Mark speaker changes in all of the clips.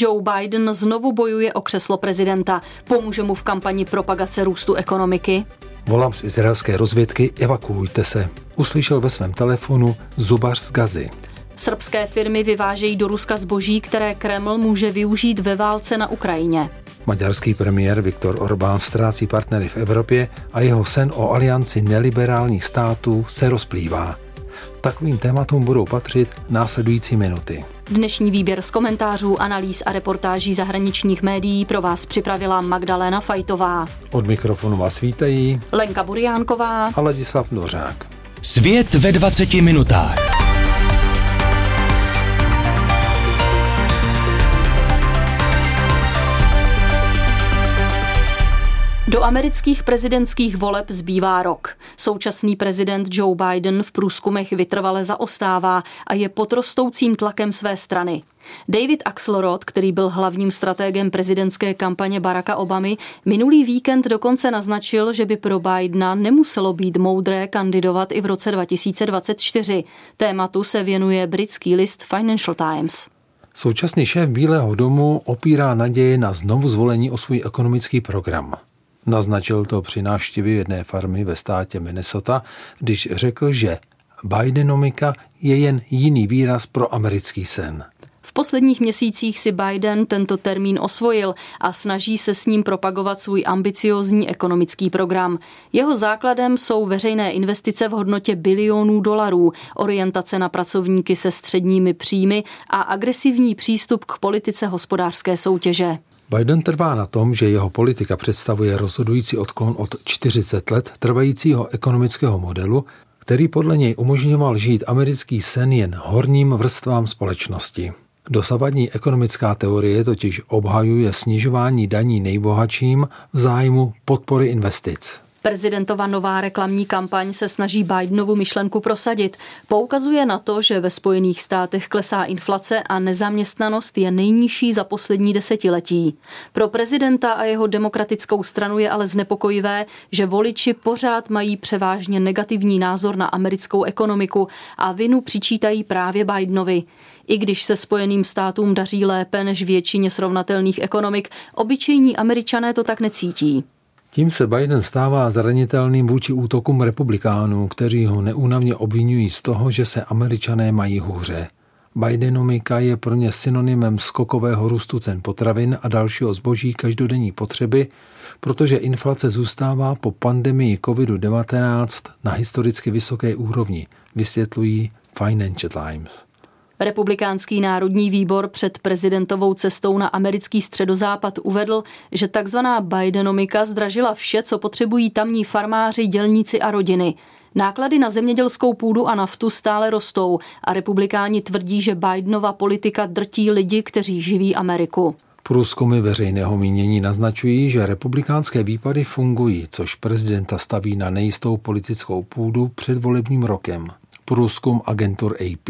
Speaker 1: Joe Biden znovu bojuje o křeslo prezidenta. Pomůže mu v kampani propagace růstu ekonomiky?
Speaker 2: Volám z izraelské rozvědky, evakuujte se. Uslyšel ve svém telefonu zubař z Gazy.
Speaker 1: Srbské firmy vyvážejí do Ruska zboží, které Kreml může využít ve válce na Ukrajině.
Speaker 2: Maďarský premiér Viktor Orbán ztrácí partnery v Evropě a jeho sen o alianci neliberálních států se rozplývá. Takovým tématům budou patřit následující minuty.
Speaker 1: Dnešní výběr z komentářů, analýz a reportáží zahraničních médií pro vás připravila Magdalena Fajtová.
Speaker 2: Od mikrofonu vás vítají
Speaker 1: Lenka Buriánková
Speaker 2: a Ladislav Dvořák.
Speaker 3: Svět ve 20 minutách.
Speaker 1: Do amerických prezidentských voleb zbývá rok. Současný prezident Joe Biden v průzkumech vytrvale zaostává a je pod rostoucím tlakem své strany. David Axelrod, který byl hlavním stratégem prezidentské kampaně Baracka Obamy, minulý víkend dokonce naznačil, že by pro Bidena nemuselo být moudré kandidovat i v roce 2024. Tématu se věnuje britský list Financial Times.
Speaker 2: Současný šéf Bílého domu opírá naděje na znovu zvolení o svůj ekonomický program. Naznačil to při návštěvě jedné farmy ve státě Minnesota, když řekl, že Bidenomika je jen jiný výraz pro americký sen.
Speaker 1: V posledních měsících si Biden tento termín osvojil a snaží se s ním propagovat svůj ambiciozní ekonomický program. Jeho základem jsou veřejné investice v hodnotě bilionů dolarů, orientace na pracovníky se středními příjmy a agresivní přístup k politice hospodářské soutěže.
Speaker 2: Biden trvá na tom, že jeho politika představuje rozhodující odklon od 40 let trvajícího ekonomického modelu, který podle něj umožňoval žít americký sen jen horním vrstvám společnosti. Dosavadní ekonomická teorie totiž obhajuje snižování daní nejbohatším v zájmu podpory investic.
Speaker 1: Prezidentova nová reklamní kampaň se snaží Bidenovu myšlenku prosadit. Poukazuje na to, že ve Spojených státech klesá inflace a nezaměstnanost je nejnižší za poslední desetiletí. Pro prezidenta a jeho demokratickou stranu je ale znepokojivé, že voliči pořád mají převážně negativní názor na americkou ekonomiku a vinu přičítají právě Bidenovi. I když se Spojeným státům daří lépe než většině srovnatelných ekonomik, obyčejní američané to tak necítí.
Speaker 2: Tím se Biden stává zranitelným vůči útokům republikánů, kteří ho neúnavně obvinují z toho, že se američané mají hůře. Bidenomika je pro ně synonymem skokového růstu cen potravin a dalšího zboží každodenní potřeby, protože inflace zůstává po pandemii COVID-19 na historicky vysoké úrovni, vysvětlují Financial Times.
Speaker 1: Republikánský národní výbor před prezidentovou cestou na americký středozápad uvedl, že takzvaná Bidenomika zdražila vše, co potřebují tamní farmáři, dělníci a rodiny. Náklady na zemědělskou půdu a naftu stále rostou a republikáni tvrdí, že Bidenova politika drtí lidi, kteří živí Ameriku.
Speaker 2: Průzkumy veřejného mínění naznačují, že republikánské výpady fungují, což prezidenta staví na nejistou politickou půdu před volebním rokem. Průzkum agentur AP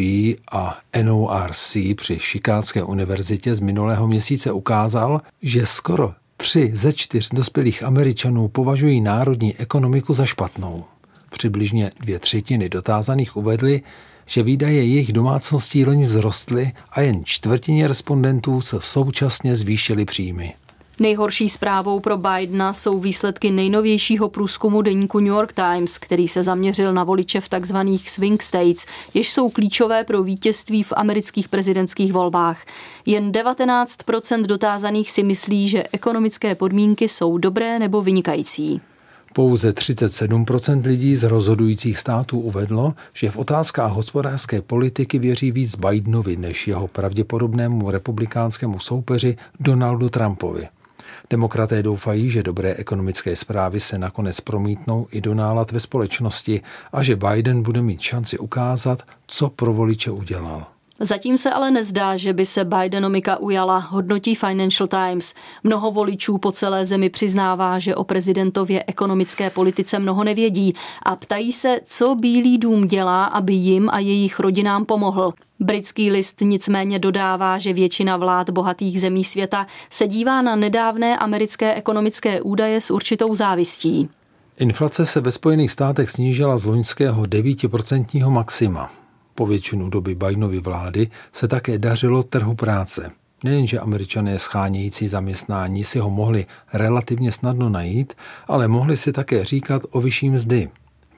Speaker 2: a NORC při Chicagské univerzitě z minulého měsíce ukázal, že skoro tři ze čtyř dospělých Američanů považují národní ekonomiku za špatnou. Přibližně dvě třetiny dotázaných uvedly, že výdaje jejich domácností loni vzrostly a jen čtvrtině respondentů se současně zvýšily příjmy.
Speaker 1: Nejhorší zprávou pro Bidena jsou výsledky nejnovějšího průzkumu deníku New York Times, který se zaměřil na voliče v tzv. swing states, jež jsou klíčové pro vítězství v amerických prezidentských volbách. Jen 19% dotázaných si myslí, že ekonomické podmínky jsou dobré nebo vynikající.
Speaker 2: Pouze 37% lidí z rozhodujících států uvedlo, že v otázkách hospodářské politiky věří víc Bidenovi než jeho pravděpodobnému republikánskému soupeři Donaldu Trumpovi. Demokraté doufají, že dobré ekonomické zprávy se nakonec promítnou i do nálad ve společnosti a že Biden bude mít šanci ukázat, co pro voliče udělal.
Speaker 1: Zatím se ale nezdá, že by se Bidenomika ujala, hodnotí Financial Times. Mnoho voličů po celé zemi přiznává, že o prezidentově ekonomické politice mnoho nevědí a ptají se, co Bílý dům dělá, aby jim a jejich rodinám pomohl. Britský list nicméně dodává, že většina vlád bohatých zemí světa se dívá na nedávné americké ekonomické údaje s určitou závistí.
Speaker 2: Inflace se ve Spojených státech snížila z loňského 9% maxima. Po většinu doby Bidenovy vlády se také dařilo trhu práce. Nejenže američané schánějící zaměstnání si ho mohli relativně snadno najít, ale mohli si také říkat o vyšší mzdy.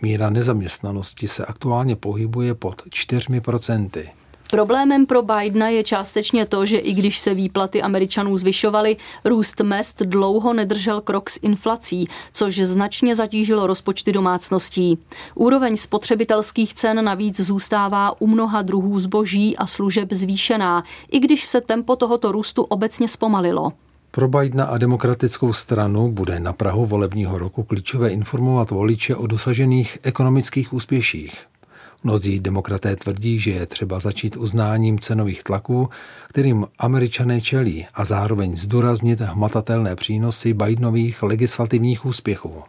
Speaker 2: Míra nezaměstnanosti se aktuálně pohybuje pod 4%.
Speaker 1: Problémem pro Bidena je částečně to, že i když se výplaty Američanů zvyšovaly, růst mest dlouho nedržel krok s inflací, což značně zatížilo rozpočty domácností. Úroveň spotřebitelských cen navíc zůstává u mnoha druhů zboží a služeb zvýšená, i když se tempo tohoto růstu obecně zpomalilo.
Speaker 2: Pro Bidena a demokratickou stranu bude na Prahu volebního roku klíčové informovat voliče o dosažených ekonomických úspěších. Mnozí demokraté tvrdí, že je třeba začít uznáním cenových tlaků, kterým američané čelí a zároveň zdůraznit hmatatelné přínosy Bidenových legislativních úspěchů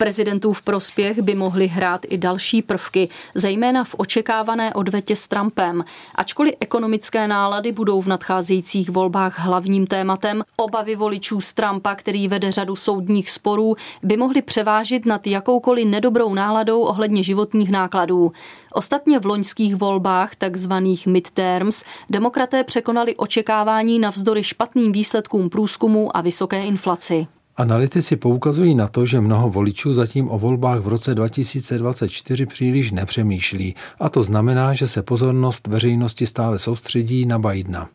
Speaker 1: prezidentův prospěch by mohly hrát i další prvky, zejména v očekávané odvetě s Trumpem. Ačkoliv ekonomické nálady budou v nadcházejících volbách hlavním tématem, obavy voličů z Trumpa, který vede řadu soudních sporů, by mohly převážit nad jakoukoliv nedobrou náladou ohledně životních nákladů. Ostatně v loňských volbách, takzvaných midterms, demokraté překonali očekávání navzdory špatným výsledkům průzkumu a vysoké inflaci.
Speaker 2: Analytici poukazují na to, že mnoho voličů zatím o volbách v roce 2024 příliš nepřemýšlí a to znamená, že se pozornost veřejnosti stále soustředí na Bidena.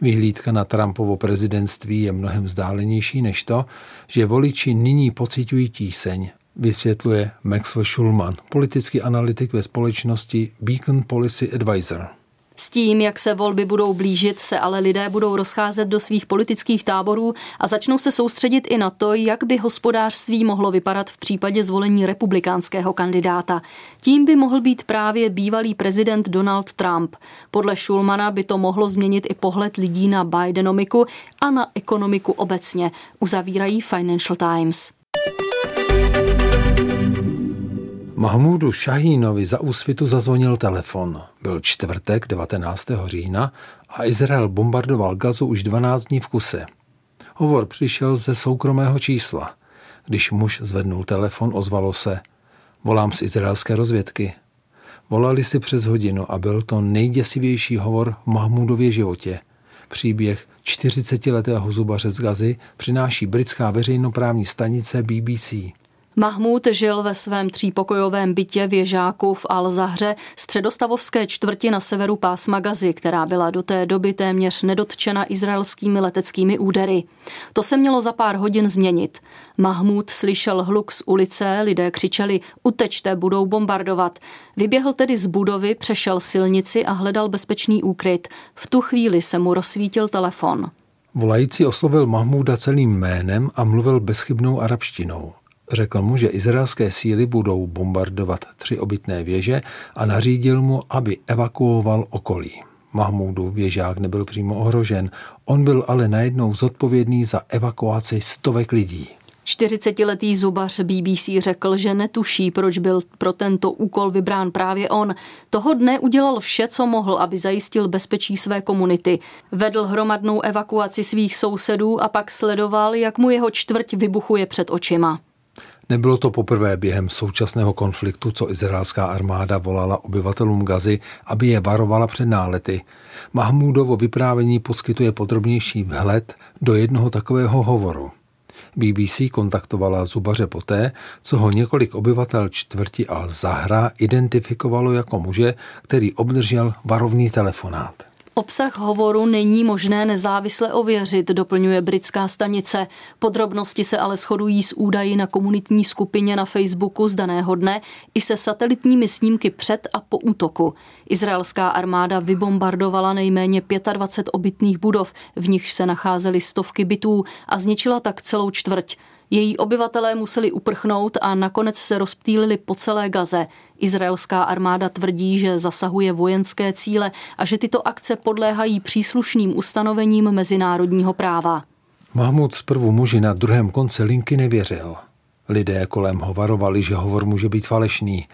Speaker 2: Vyhlídka na Trumpovo prezidentství je mnohem vzdálenější než to, že voliči nyní pocitují tíseň, vysvětluje Maxwell Schulman, politický analytik ve společnosti Beacon Policy Advisor.
Speaker 1: S tím, jak se volby budou blížit, se ale lidé budou rozcházet do svých politických táborů a začnou se soustředit i na to, jak by hospodářství mohlo vypadat v případě zvolení republikánského kandidáta. Tím by mohl být právě bývalý prezident Donald Trump. Podle Schulmana by to mohlo změnit i pohled lidí na Bidenomiku a na ekonomiku obecně, uzavírají Financial Times.
Speaker 2: Mahmudu Šahínovi za úsvitu zazvonil telefon. Byl čtvrtek 19. října a Izrael bombardoval Gazu už 12 dní v kuse. Hovor přišel ze soukromého čísla. Když muž zvednul telefon, ozvalo se Volám z izraelské rozvědky. Volali si přes hodinu a byl to nejděsivější hovor v Mahmudově životě. Příběh 40-letého zubaře z Gazy přináší britská veřejnoprávní stanice BBC.
Speaker 1: Mahmud žil ve svém třípokojovém bytě věžáku v Al-Zahře, středostavovské čtvrti na severu pásma Gazy, která byla do té doby téměř nedotčena izraelskými leteckými údery. To se mělo za pár hodin změnit. Mahmud slyšel hluk z ulice, lidé křičeli, utečte, budou bombardovat. Vyběhl tedy z budovy, přešel silnici a hledal bezpečný úkryt. V tu chvíli se mu rozsvítil telefon.
Speaker 2: Volající oslovil Mahmuda celým jménem a mluvil bezchybnou arabštinou. Řekl mu, že izraelské síly budou bombardovat tři obytné věže a nařídil mu, aby evakuoval okolí. Mahmudu věžák nebyl přímo ohrožen, on byl ale najednou zodpovědný za evakuaci stovek lidí.
Speaker 1: 40-letý zubař BBC řekl, že netuší, proč byl pro tento úkol vybrán právě on. Toho dne udělal vše, co mohl, aby zajistil bezpečí své komunity. Vedl hromadnou evakuaci svých sousedů a pak sledoval, jak mu jeho čtvrť vybuchuje před očima.
Speaker 2: Nebylo to poprvé během současného konfliktu, co izraelská armáda volala obyvatelům Gazy, aby je varovala před nálety. Mahmudovo vyprávění poskytuje podrobnější vhled do jednoho takového hovoru. BBC kontaktovala zubaře poté, co ho několik obyvatel čtvrti Al-Zahra identifikovalo jako muže, který obdržel varovný telefonát.
Speaker 1: Obsah hovoru není možné nezávisle ověřit, doplňuje britská stanice. Podrobnosti se ale shodují s údaji na komunitní skupině na Facebooku z daného dne i se satelitními snímky před a po útoku. Izraelská armáda vybombardovala nejméně 25 obytných budov, v nichž se nacházely stovky bytů a zničila tak celou čtvrť. Její obyvatelé museli uprchnout a nakonec se rozptýlili po celé Gaze. Izraelská armáda tvrdí, že zasahuje vojenské cíle a že tyto akce podléhají příslušným ustanovením mezinárodního práva.
Speaker 2: Mahmud zprvu muži na druhém konci linky nevěřil. Lidé kolem ho varovali, že hovor může být falešný.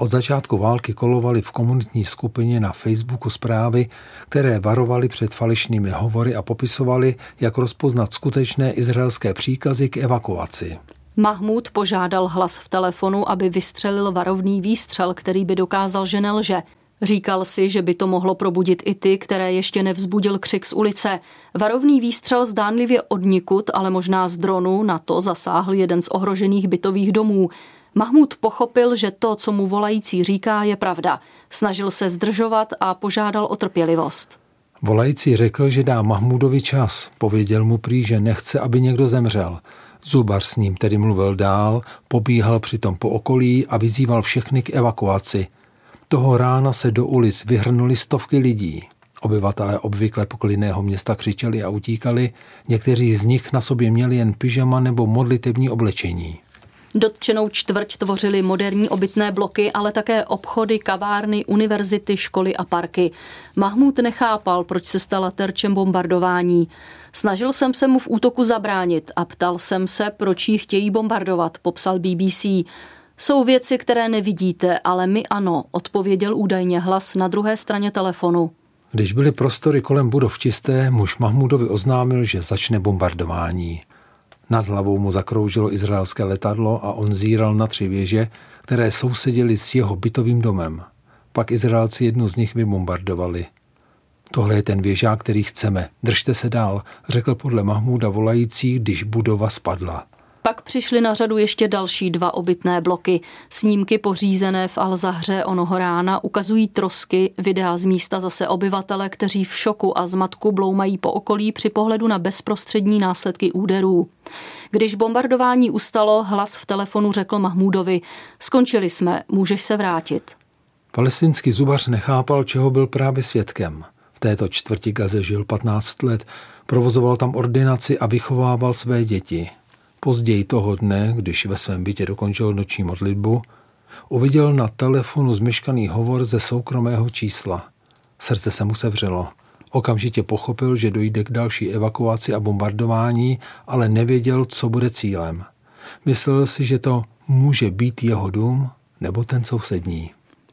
Speaker 2: Od začátku války kolovaly v komunitní skupině na Facebooku zprávy, které varovaly před falešnými hovory a popisovaly, jak rozpoznat skutečné izraelské příkazy k evakuaci.
Speaker 1: Mahmud požádal hlas v telefonu, aby vystřelil varovný výstřel, který by dokázal, že nelže. Říkal si, že by to mohlo probudit i ty, které ještě nevzbudil křik z ulice. Varovný výstřel zdánlivě odnikud, ale možná z dronu, na to zasáhl jeden z ohrožených bytových domů. Mahmud pochopil, že to, co mu volající říká, je pravda. Snažil se zdržovat a požádal o trpělivost.
Speaker 2: Volající řekl, že dá Mahmudovi čas. Pověděl mu prý, že nechce, aby někdo zemřel. Zubar s ním tedy mluvil dál, pobíhal přitom po okolí a vyzýval všechny k evakuaci. Toho rána se do ulic vyhrnuli stovky lidí. Obyvatelé obvykle poklidného města křičeli a utíkali, někteří z nich na sobě měli jen pyžama nebo modlitební oblečení.
Speaker 1: Dotčenou čtvrť tvořily moderní obytné bloky, ale také obchody, kavárny, univerzity, školy a parky. Mahmud nechápal, proč se stala terčem bombardování. Snažil jsem se mu v útoku zabránit a ptal jsem se, proč ji chtějí bombardovat, popsal BBC. Jsou věci, které nevidíte, ale my ano, odpověděl údajně hlas na druhé straně telefonu.
Speaker 2: Když byly prostory kolem budov čisté, muž Mahmudovi oznámil, že začne bombardování. Nad hlavou mu zakroužilo izraelské letadlo a on zíral na tři věže, které sousedily s jeho bytovým domem. Pak Izraelci jednu z nich vybombardovali. Tohle je ten věžák, který chceme. Držte se dál, řekl podle Mahmuda volající, když budova spadla.
Speaker 1: Pak přišly na řadu ještě další dva obytné bloky. Snímky pořízené v Alzahře onoho rána ukazují trosky, videa z místa zase obyvatele, kteří v šoku a zmatku bloumají po okolí při pohledu na bezprostřední následky úderů. Když bombardování ustalo, hlas v telefonu řekl Mahmudovi, skončili jsme, můžeš se vrátit.
Speaker 2: Palestinský zubař nechápal, čeho byl právě svědkem. V této čtvrti Gaze žil 15 let, provozoval tam ordinaci a vychovával své děti. Později toho dne, když ve svém bytě dokončil noční modlitbu, uviděl na telefonu zmeškaný hovor ze soukromého čísla. Srdce se mu sevřelo. Okamžitě pochopil, že dojde k další evakuaci a bombardování, ale nevěděl, co bude cílem. Myslel si, že to může být jeho dům nebo ten sousední.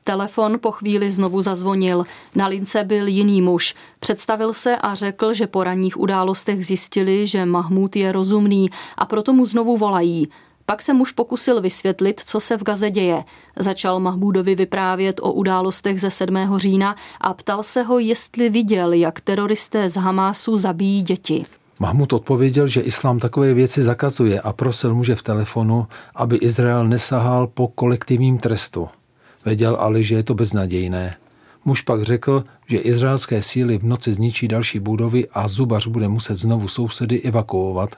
Speaker 1: Telefon po chvíli znovu zazvonil. Na lince byl jiný muž. Představil se a řekl, že po ranních událostech zjistili, že Mahmud je rozumný a proto mu znovu volají. Pak se muž pokusil vysvětlit, co se v Gaze děje. Začal Mahmudovi vyprávět o událostech ze 7. října a ptal se ho, jestli viděl, jak teroristé z Hamásu zabíjí děti.
Speaker 2: Mahmud odpověděl, že islám takové věci zakazuje a prosil muže v telefonu, aby Izrael nesahal po kolektivním trestu. Věděl ale, že je to beznadějné. Muž pak řekl, že izraelské síly v noci zničí další budovy a zubař bude muset znovu sousedy evakuovat.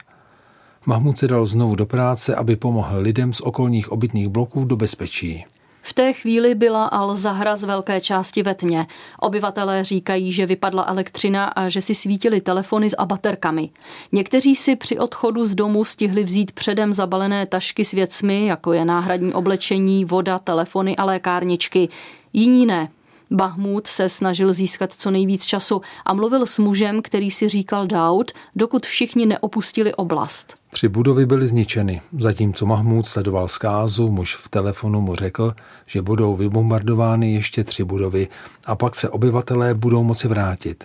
Speaker 2: Mahmud se dal znovu do práce, aby pomohl lidem z okolních obytných bloků do bezpečí.
Speaker 1: V té chvíli byla al zahra z velké části ve tmě. Obyvatelé říkají, že vypadla elektřina a že si svítili telefony s abaterkami. Někteří si při odchodu z domu stihli vzít předem zabalené tašky s věcmi, jako je náhradní oblečení, voda, telefony a lékárničky. Jiní ne. Bahmud se snažil získat co nejvíc času a mluvil s mužem, který si říkal Daud, dokud všichni neopustili oblast.
Speaker 2: Tři budovy byly zničeny, zatímco Mahmud sledoval zkázu, muž v telefonu mu řekl, že budou vybombardovány ještě tři budovy a pak se obyvatelé budou moci vrátit.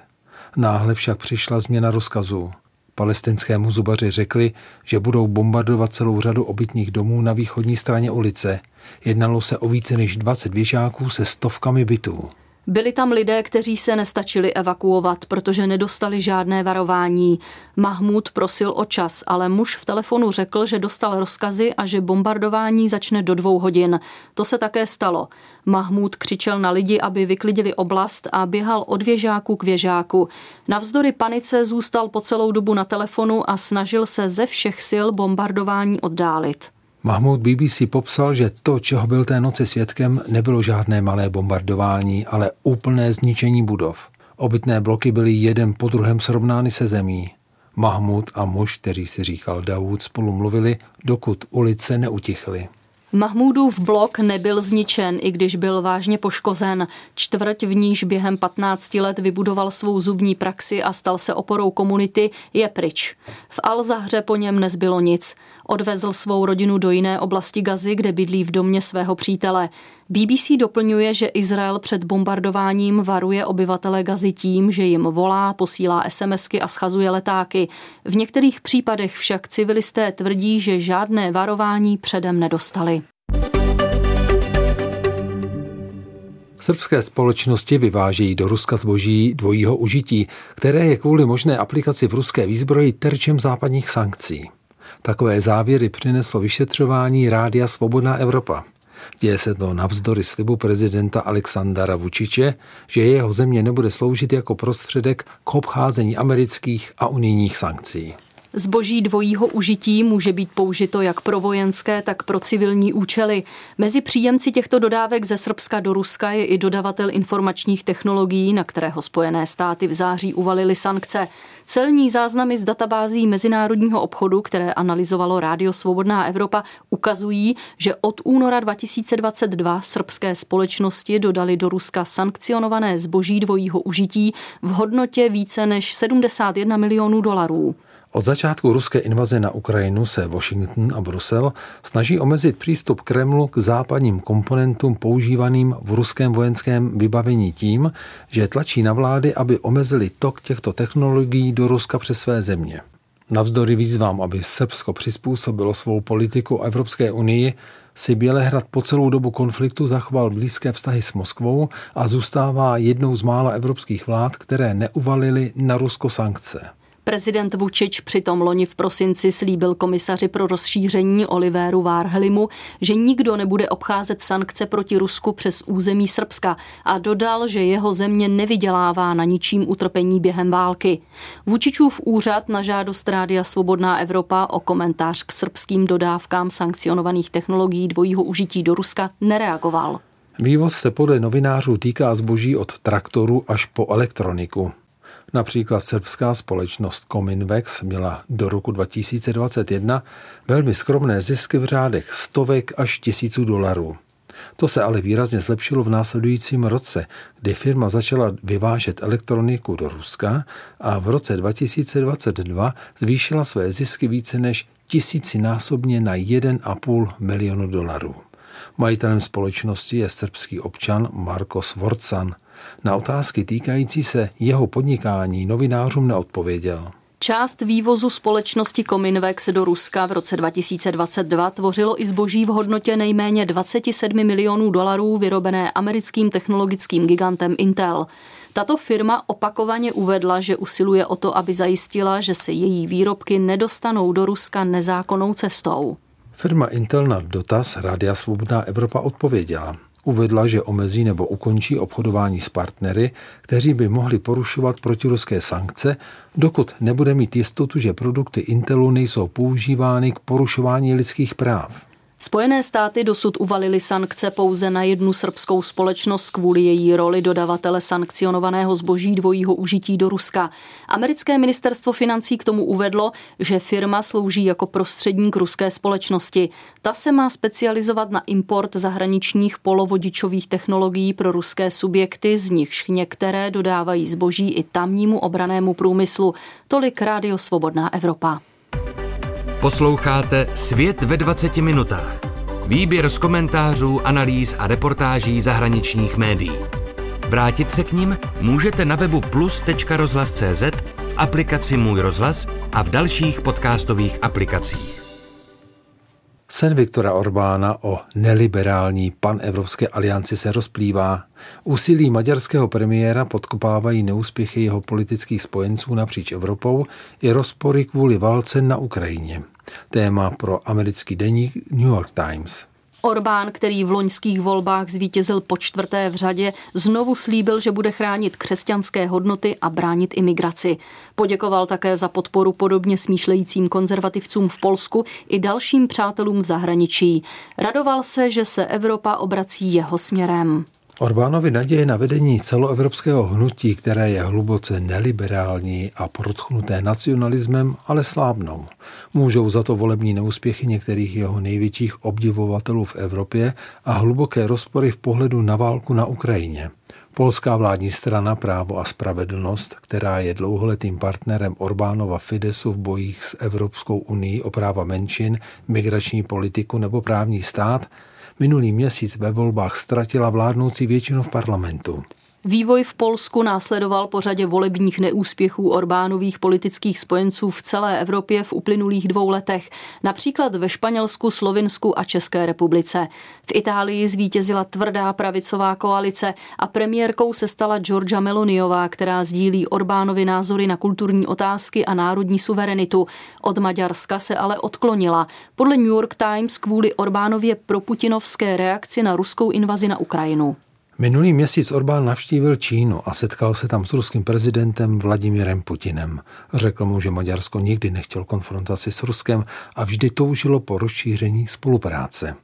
Speaker 2: Náhle však přišla změna rozkazů. Palestinskému zubaři řekli, že budou bombardovat celou řadu obytných domů na východní straně ulice. Jednalo se o více než 20 věžáků se stovkami bytů.
Speaker 1: Byli tam lidé, kteří se nestačili evakuovat, protože nedostali žádné varování. Mahmud prosil o čas, ale muž v telefonu řekl, že dostal rozkazy a že bombardování začne do dvou hodin. To se také stalo. Mahmud křičel na lidi, aby vyklidili oblast a běhal od věžáku k věžáku. Navzdory panice zůstal po celou dobu na telefonu a snažil se ze všech sil bombardování oddálit.
Speaker 2: Mahmoud BBC popsal, že to, čeho byl té noci svědkem, nebylo žádné malé bombardování, ale úplné zničení budov. Obytné bloky byly jeden po druhém srovnány se zemí. Mahmud a muž, který si říkal Daud, spolu mluvili, dokud ulice neutichly.
Speaker 1: Mahmudův blok nebyl zničen, i když byl vážně poškozen. Čtvrť v níž během 15 let vybudoval svou zubní praxi a stal se oporou komunity, je pryč. V Al-Zahře po něm nezbylo nic. Odvezl svou rodinu do jiné oblasti Gazy, kde bydlí v domě svého přítele. BBC doplňuje, že Izrael před bombardováním varuje obyvatele Gazy tím, že jim volá, posílá SMSky a schazuje letáky. V některých případech však civilisté tvrdí, že žádné varování předem nedostali.
Speaker 2: Srbské společnosti vyvážejí do Ruska zboží dvojího užití, které je kvůli možné aplikaci v ruské výzbroji terčem západních sankcí. Takové závěry přineslo vyšetřování Rádia Svobodná Evropa. Děje se to navzdory slibu prezidenta Alexandra Vučiče, že jeho země nebude sloužit jako prostředek k obcházení amerických a unijních sankcí.
Speaker 1: Zboží dvojího užití může být použito jak pro vojenské, tak pro civilní účely. Mezi příjemci těchto dodávek ze Srbska do Ruska je i dodavatel informačních technologií, na kterého Spojené státy v září uvalily sankce. Celní záznamy z databází mezinárodního obchodu, které analyzovalo Rádio Svobodná Evropa, ukazují, že od února 2022 srbské společnosti dodali do Ruska sankcionované zboží dvojího užití v hodnotě více než 71 milionů dolarů.
Speaker 2: Od začátku ruské invaze na Ukrajinu se Washington a Brusel snaží omezit přístup Kremlu k západním komponentům používaným v ruském vojenském vybavení tím, že tlačí na vlády, aby omezili tok těchto technologií do Ruska přes své země. Navzdory výzvám, aby Srbsko přizpůsobilo svou politiku Evropské unii, si Bělehrad po celou dobu konfliktu zachoval blízké vztahy s Moskvou a zůstává jednou z mála evropských vlád, které neuvalily na Rusko sankce.
Speaker 1: Prezident Vučič přitom loni v prosinci slíbil komisaři pro rozšíření Olivéru Várhelimu, že nikdo nebude obcházet sankce proti Rusku přes území Srbska a dodal, že jeho země nevydělává na ničím utrpení během války. Vučičův úřad na žádost Rádia Svobodná Evropa o komentář k srbským dodávkám sankcionovaných technologií dvojího užití do Ruska nereagoval.
Speaker 2: Vývoz se podle novinářů týká zboží od traktoru až po elektroniku. Například srbská společnost Cominvex měla do roku 2021 velmi skromné zisky v řádech stovek až tisíců dolarů. To se ale výrazně zlepšilo v následujícím roce, kdy firma začala vyvážet elektroniku do Ruska a v roce 2022 zvýšila své zisky více než tisícinásobně na 1,5 milionu dolarů. Majitelem společnosti je srbský občan Marko Svorcan. Na otázky týkající se jeho podnikání novinářům neodpověděl.
Speaker 1: Část vývozu společnosti Cominvex do Ruska v roce 2022 tvořilo i zboží v hodnotě nejméně 27 milionů dolarů vyrobené americkým technologickým gigantem Intel. Tato firma opakovaně uvedla, že usiluje o to, aby zajistila, že se její výrobky nedostanou do Ruska nezákonnou cestou.
Speaker 2: Firma Intel na dotaz Rádia Svobodná Evropa odpověděla. Uvedla, že omezí nebo ukončí obchodování s partnery, kteří by mohli porušovat protiruské sankce, dokud nebude mít jistotu, že produkty Intelu nejsou používány k porušování lidských práv.
Speaker 1: Spojené státy dosud uvalily sankce pouze na jednu srbskou společnost kvůli její roli dodavatele sankcionovaného zboží dvojího užití do Ruska. Americké ministerstvo financí k tomu uvedlo, že firma slouží jako prostředník ruské společnosti. Ta se má specializovat na import zahraničních polovodičových technologií pro ruské subjekty, z nichž některé dodávají zboží i tamnímu obranému průmyslu. Tolik Rádio Svobodná Evropa.
Speaker 3: Posloucháte Svět ve 20 minutách. Výběr z komentářů, analýz a reportáží zahraničních médií. Vrátit se k ním můžete na webu plus.rozhlas.cz, v aplikaci Můj rozhlas a v dalších podcastových aplikacích.
Speaker 2: Sen Viktora Orbána o neliberální panevropské alianci se rozplývá. Úsilí maďarského premiéra podkopávají neúspěchy jeho politických spojenců napříč Evropou i rozpory kvůli válce na Ukrajině. Téma pro americký deník New York Times.
Speaker 1: Orbán, který v loňských volbách zvítězil po čtvrté v řadě, znovu slíbil, že bude chránit křesťanské hodnoty a bránit imigraci. Poděkoval také za podporu podobně smýšlejícím konzervativcům v Polsku i dalším přátelům v zahraničí. Radoval se, že se Evropa obrací jeho směrem.
Speaker 2: Orbánovi naděje na vedení celoevropského hnutí, které je hluboce neliberální a protchnuté nacionalismem, ale slábnou. Můžou za to volební neúspěchy některých jeho největších obdivovatelů v Evropě a hluboké rozpory v pohledu na válku na Ukrajině. Polská vládní strana Právo a spravedlnost, která je dlouholetým partnerem Orbánova Fidesu v bojích s Evropskou unii o práva menšin, migrační politiku nebo právní stát, minulý měsíc ve volbách ztratila vládnoucí většinu v parlamentu.
Speaker 1: Vývoj v Polsku následoval po řadě volebních neúspěchů Orbánových politických spojenců v celé Evropě v uplynulých dvou letech, například ve Španělsku, Slovinsku a České republice. V Itálii zvítězila tvrdá pravicová koalice a premiérkou se stala Georgia Meloniová, která sdílí Orbánovi názory na kulturní otázky a národní suverenitu. Od Maďarska se ale odklonila. Podle New York Times kvůli Orbánově proputinovské reakci na ruskou invazi na Ukrajinu.
Speaker 2: Minulý měsíc Orbán navštívil Čínu a setkal se tam s ruským prezidentem Vladimirem Putinem. Řekl mu, že Maďarsko nikdy nechtěl konfrontaci s Ruskem a vždy toužilo po rozšíření spolupráce.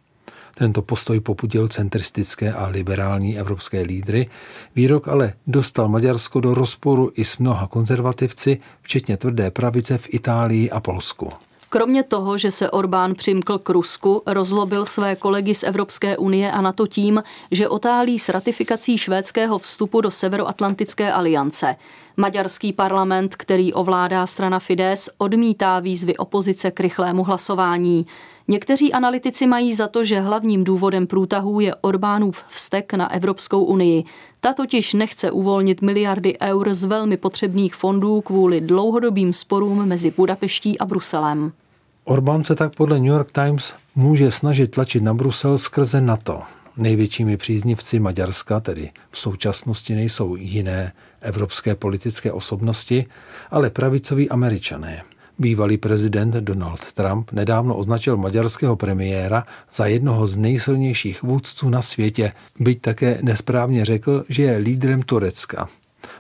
Speaker 2: Tento postoj popudil centristické a liberální evropské lídry. Výrok ale dostal Maďarsko do rozporu i s mnoha konzervativci, včetně tvrdé pravice v Itálii a Polsku.
Speaker 1: Kromě toho, že se Orbán přimkl k Rusku, rozlobil své kolegy z Evropské unie a na to tím, že otálí s ratifikací švédského vstupu do Severoatlantické aliance. Maďarský parlament, který ovládá strana Fides, odmítá výzvy opozice k rychlému hlasování. Někteří analytici mají za to, že hlavním důvodem průtahů je Orbánův vztek na Evropskou unii. Ta totiž nechce uvolnit miliardy eur z velmi potřebných fondů kvůli dlouhodobým sporům mezi Budapeští a Bruselem.
Speaker 2: Orbán se tak podle New York Times může snažit tlačit na Brusel skrze NATO. Největšími příznivci Maďarska tedy v současnosti nejsou jiné evropské politické osobnosti, ale pravicoví američané. Bývalý prezident Donald Trump nedávno označil maďarského premiéra za jednoho z nejsilnějších vůdců na světě, byť také nesprávně řekl, že je lídrem Turecka.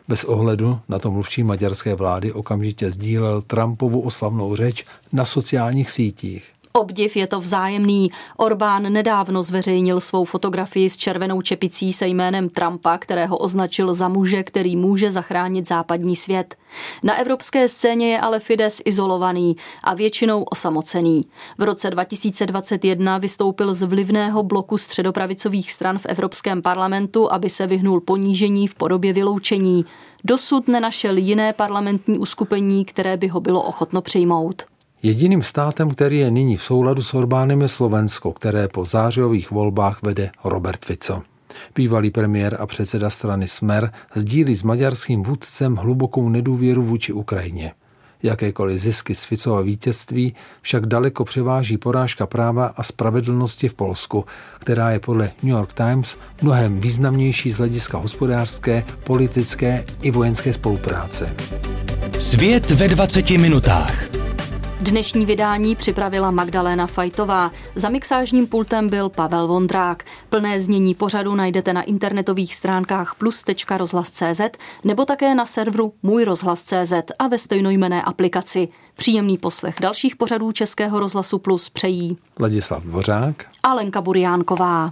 Speaker 2: Bez ohledu na to mluvčí maďarské vlády okamžitě sdílel Trumpovu oslavnou řeč na sociálních sítích.
Speaker 1: Obdiv je to vzájemný. Orbán nedávno zveřejnil svou fotografii s červenou čepicí se jménem Trumpa, kterého označil za muže, který může zachránit západní svět. Na evropské scéně je ale Fides izolovaný a většinou osamocený. V roce 2021 vystoupil z vlivného bloku středopravicových stran v Evropském parlamentu, aby se vyhnul ponížení v podobě vyloučení. Dosud nenašel jiné parlamentní uskupení, které by ho bylo ochotno přijmout.
Speaker 2: Jediným státem, který je nyní v souladu s Orbánem, je Slovensko, které po zářijových volbách vede Robert Fico. Bývalý premiér a předseda strany Smer sdílí s maďarským vůdcem hlubokou nedůvěru vůči Ukrajině. Jakékoliv zisky z Ficova vítězství však daleko převáží porážka práva a spravedlnosti v Polsku, která je podle New York Times mnohem významnější z hlediska hospodářské, politické i vojenské spolupráce.
Speaker 3: Svět ve 20 minutách.
Speaker 1: Dnešní vydání připravila Magdaléna Fajtová. Za mixážním pultem byl Pavel Vondrák. Plné znění pořadu najdete na internetových stránkách plus.rozhlas.cz nebo také na serveru Můj rozhlas.cz a ve stejnojmené aplikaci. Příjemný poslech dalších pořadů Českého rozhlasu Plus přejí
Speaker 2: Ladislav Dvořák
Speaker 1: a Lenka Buriánková.